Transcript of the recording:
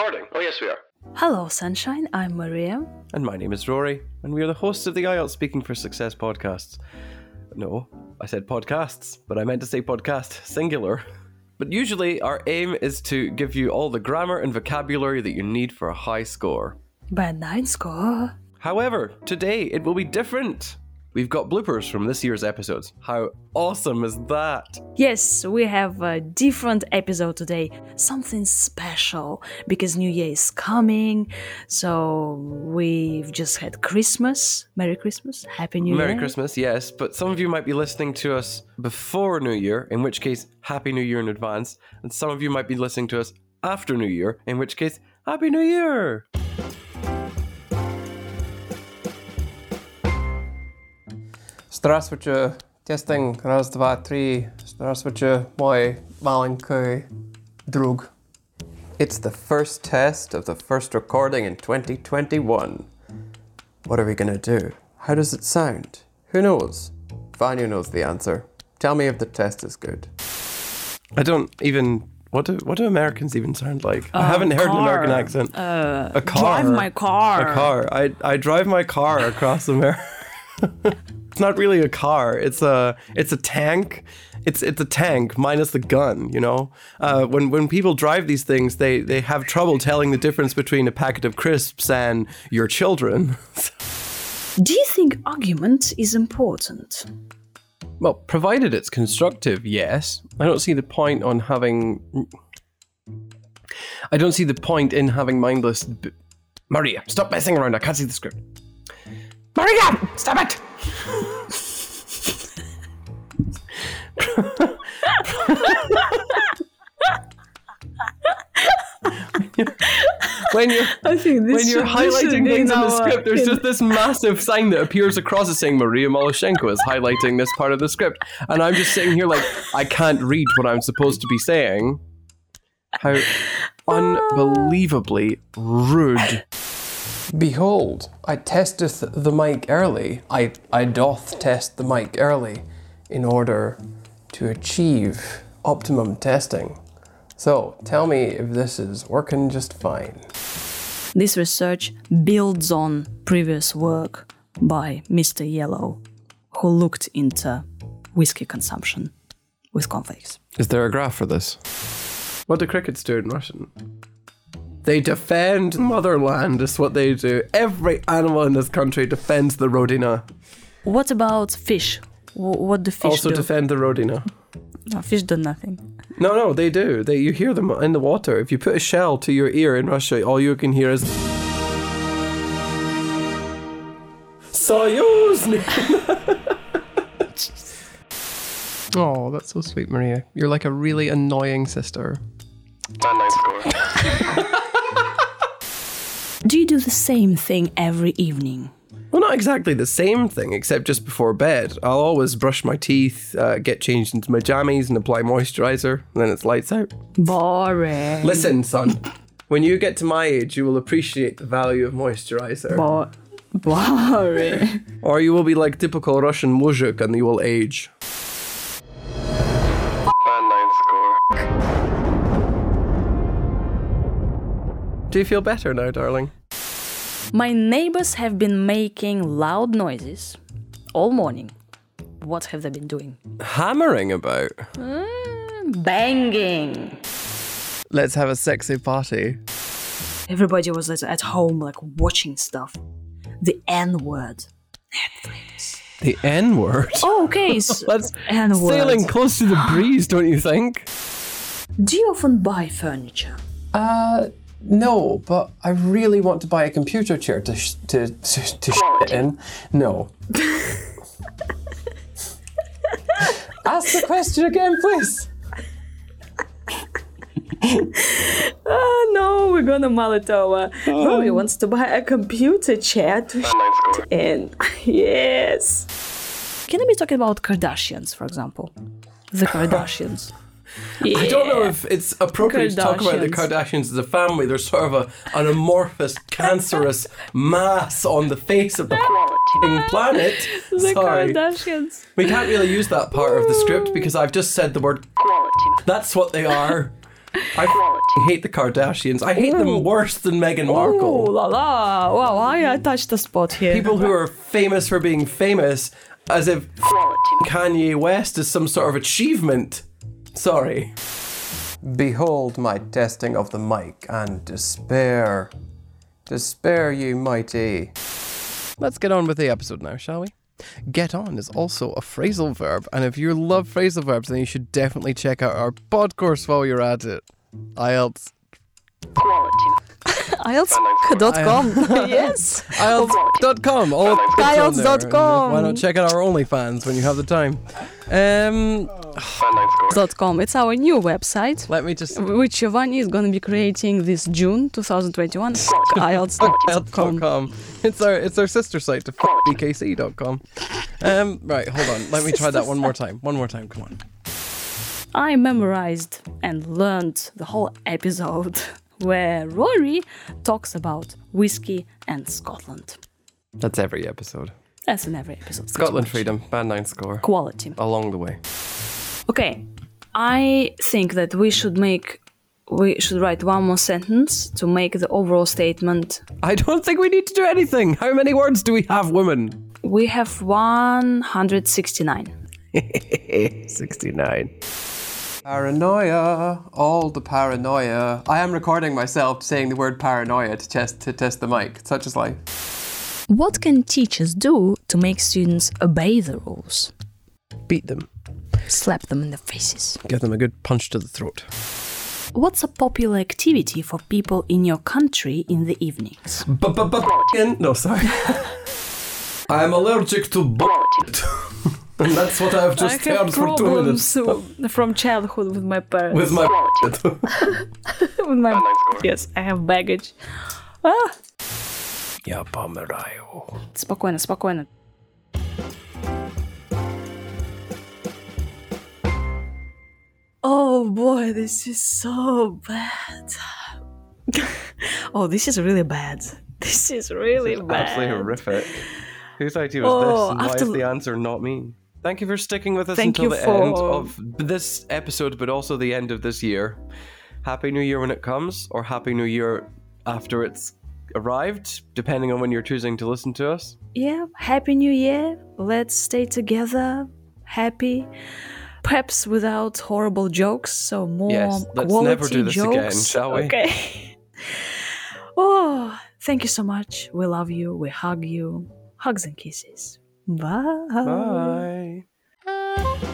recording? Oh, yes, we are. Hello, Sunshine. I'm Maria. And my name is Rory, and we are the hosts of the IELTS Speaking for Success podcasts. No, I said podcasts, but I meant to say podcast, singular. But usually, our aim is to give you all the grammar and vocabulary that you need for a high score. By nine score. However, today it will be different. We've got bloopers from this year's episodes. How awesome is that? Yes, we have a different episode today. Something special because New Year is coming. So we've just had Christmas. Merry Christmas. Happy New Merry Year. Merry Christmas, yes, but some of you might be listening to us before New Year, in which case, Happy New Year in advance, and some of you might be listening to us after New Year, in which case, Happy New Year! Здравствуйте. Testing. Раз, два, три. Здравствуйте, мой маленький друг. It's the first test of the first recording in 2021. What are we gonna do? How does it sound? Who knows? Vanya knows the answer. Tell me if the test is good. I don't even. What do what do Americans even sound like? I haven't heard an car. American accent. Uh, a car. Drive my car. A car. I I drive my car across America. it's not really a car. It's a it's a tank. It's it's a tank minus the gun. You know, uh, when when people drive these things, they they have trouble telling the difference between a packet of crisps and your children. Do you think argument is important? Well, provided it's constructive, yes. I don't see the point on having. I don't see the point in having mindless. B- Maria, stop messing around. I can't see the script. Maria, stop it! When you're I think this when you're this should highlighting things in the script, there's just this massive sign that appears across it saying Maria Moloshenko is highlighting this part of the script. And I'm just sitting here like, I can't read what I'm supposed to be saying. How ah. unbelievably rude. Behold, I testeth the mic early. I, I doth test the mic early in order to achieve optimum testing. So tell me if this is working just fine. This research builds on previous work by Mr. Yellow, who looked into whiskey consumption with cornflakes. Is there a graph for this? What do crickets do in Russian? They defend motherland, is what they do. Every animal in this country defends the rodina. What about fish? Wh- What do fish do? also do? defend the rodina. no, fish do nothing. No, no, they do. They you hear them in the water. If you put a shell to your ear in Russia, all you can hear is Soyuz. Oh, that's so sweet, Maria. You're like a really annoying sister. Bad nine score. Do you do the same thing every evening? Well, not exactly the same thing, except just before bed. I'll always brush my teeth, uh, get changed into my jammies, and apply moisturizer. And then it's lights out. Boring. Listen, son. When you get to my age, you will appreciate the value of moisturizer. Bo- boring. Or you will be like typical Russian muzhik and you will age. Do you feel better now, darling? My neighbors have been making loud noises all morning. What have they been doing? Hammering about. Banging. Let's have a sexy party. Everybody was at- at home, like watching stuff. The N word. Netflix. The N word. Oh, okay. So That's N word. sailing close to the breeze, don't you think? Do you often buy furniture? Uh, no, but I really want to buy a computer chair to sh- to to, to shit in. No. Ask the question again, please. Oh no, we're going to Malatowa. Rory oh. wants to buy a computer chair to Bad in. yes. Can I be talking about Kardashians, for example? The Kardashians. I don't know if it's appropriate to talk about the Kardashians. As a family. They're sort of a, an amorphous, cancerous mass on the face of the planet. The Sorry. Kardashians. We can't really use that part of the script because I've just said the word Quality. That's what they are. I hate the Kardashians. I hate them worse than Meghan Oh Markle. la la! Wow, I, I touched the spot here. People who are famous for being famous, as if Kanye West is some sort of achievement. Sorry. Behold my testing of the mic, and despair. Despair, ye mighty. Let's get on with the episode now, shall we? Get on is also a phrasal verb, and if you love phrasal verbs, then you should definitely check out our pod course while you're at it. IELTS. IELTS.com. yes. IELTS.com. All the bits on there. IELTS.com. Why not check out our OnlyFans when you have the time? Um, Band 9 score. .com. It's our new website, let me just. which Giovanni is going to be creating this June 2021. IELTS.com. IELTS.com. It's our it's our sister site to bkc.com. Um, right, hold on. Let me try that one more time. One more time. Come on. I memorized and learned the whole episode where Rory talks about whiskey and Scotland. That's every episode. That's in every episode. Scotland. Freedom, Band 9 score. Quality. Along the way. Okay, I think that we should make we should write one more sentence to make the overall statement. I don't think we need to do anything. How many words do we have, women? We have 169. 69. Paranoia, all the paranoia. I am recording myself saying the word paranoia to test to test the mic. Such is life. What can teachers do to make students obey the rules? Beat them. Slap them in the faces. Give them a good punch to the throat. What's a popular activity for people in your country in the evenings? No, sorry. I'm allergic to bullshit. and that's what I've just heard for two minutes. from childhood with my parents. With my with my Band 9 score. yes, I have baggage. Ah, Я помираю. спокойно, спокойно. Oh boy, this is so bad. oh, this is really bad. This is really bad. Absolutely horrific. Whose idea was Oh, this? And why after- is the answer not me? Thank you for sticking with us Thank until the end of this episode, but also the end of this year. Happy New Year when it comes, or Happy New Year after it's arrived, depending on when you're choosing to listen to us. Yeah, happy new year. Let's stay together. Happy. Perhaps without horrible jokes, so more Yes, let's quality never do this jokes. again, shall we? Okay. oh, thank you so much. We love you. We hug you. Hugs and kisses. Bye. Bye.